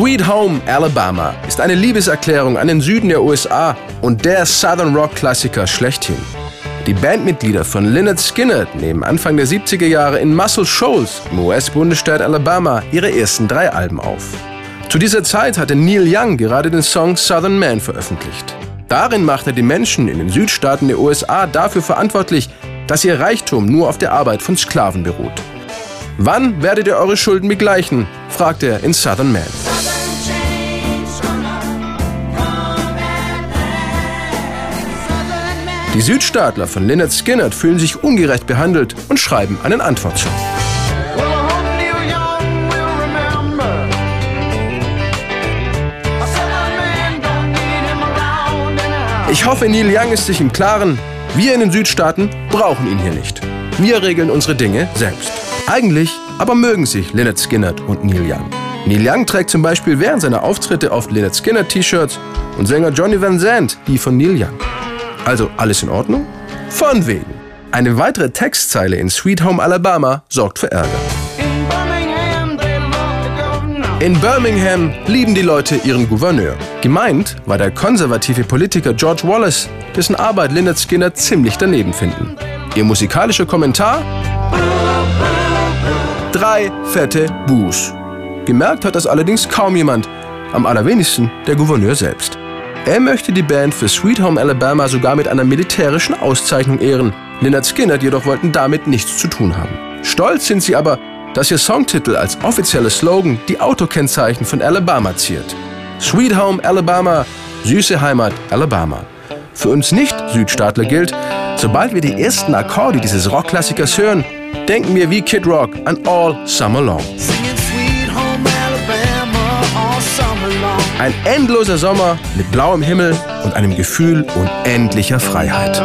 Sweet Home Alabama ist eine Liebeserklärung an den Süden der USA und der Southern Rock Klassiker schlechthin. Die Bandmitglieder von Lynyrd Skynyrd nehmen Anfang der 70er Jahre in Muscle Shoals im US-Bundesstaat Alabama ihre ersten drei Alben auf. Zu dieser Zeit hatte Neil Young gerade den Song Southern Man veröffentlicht. Darin macht er die Menschen in den Südstaaten der USA dafür verantwortlich, dass ihr Reichtum nur auf der Arbeit von Sklaven beruht. Wann werdet ihr eure Schulden begleichen? fragt er in Southern Man. Die Südstaatler von Lynyrd Skynyrd fühlen sich ungerecht behandelt und schreiben einen Antwortsong. Ich hoffe, Neil Young ist sich im Klaren, wir in den Südstaaten brauchen ihn hier nicht. Wir regeln unsere Dinge selbst. Eigentlich aber mögen sich Lynyrd Skynyrd und Neil Young. Neil Young trägt zum Beispiel während seiner Auftritte oft Lynyrd Skynyrd T-Shirts und Sänger Johnny Van Zandt die von Neil Young. Also alles in Ordnung? Von wegen. Eine weitere Textzeile in Sweet Home Alabama sorgt für Ärger. In Birmingham lieben die Leute ihren Gouverneur. Gemeint war der konservative Politiker George Wallace, dessen Arbeit Lynyrd Skinner ziemlich daneben finden. Ihr musikalischer Kommentar? Drei fette Buß. Gemerkt hat das allerdings kaum jemand, am allerwenigsten der Gouverneur selbst. Er möchte die Band für Sweet Home Alabama sogar mit einer militärischen Auszeichnung ehren. Lynyrd Skynyrd jedoch wollten damit nichts zu tun haben. Stolz sind sie aber, dass ihr Songtitel als offizielles Slogan die Autokennzeichen von Alabama ziert. Sweet Home Alabama, süße Heimat Alabama. Für uns Nicht-Südstaatler gilt, sobald wir die ersten Akkorde dieses Rockklassikers hören, denken wir wie Kid Rock an All Summer Long. Ein endloser Sommer mit blauem Himmel und einem Gefühl unendlicher Freiheit.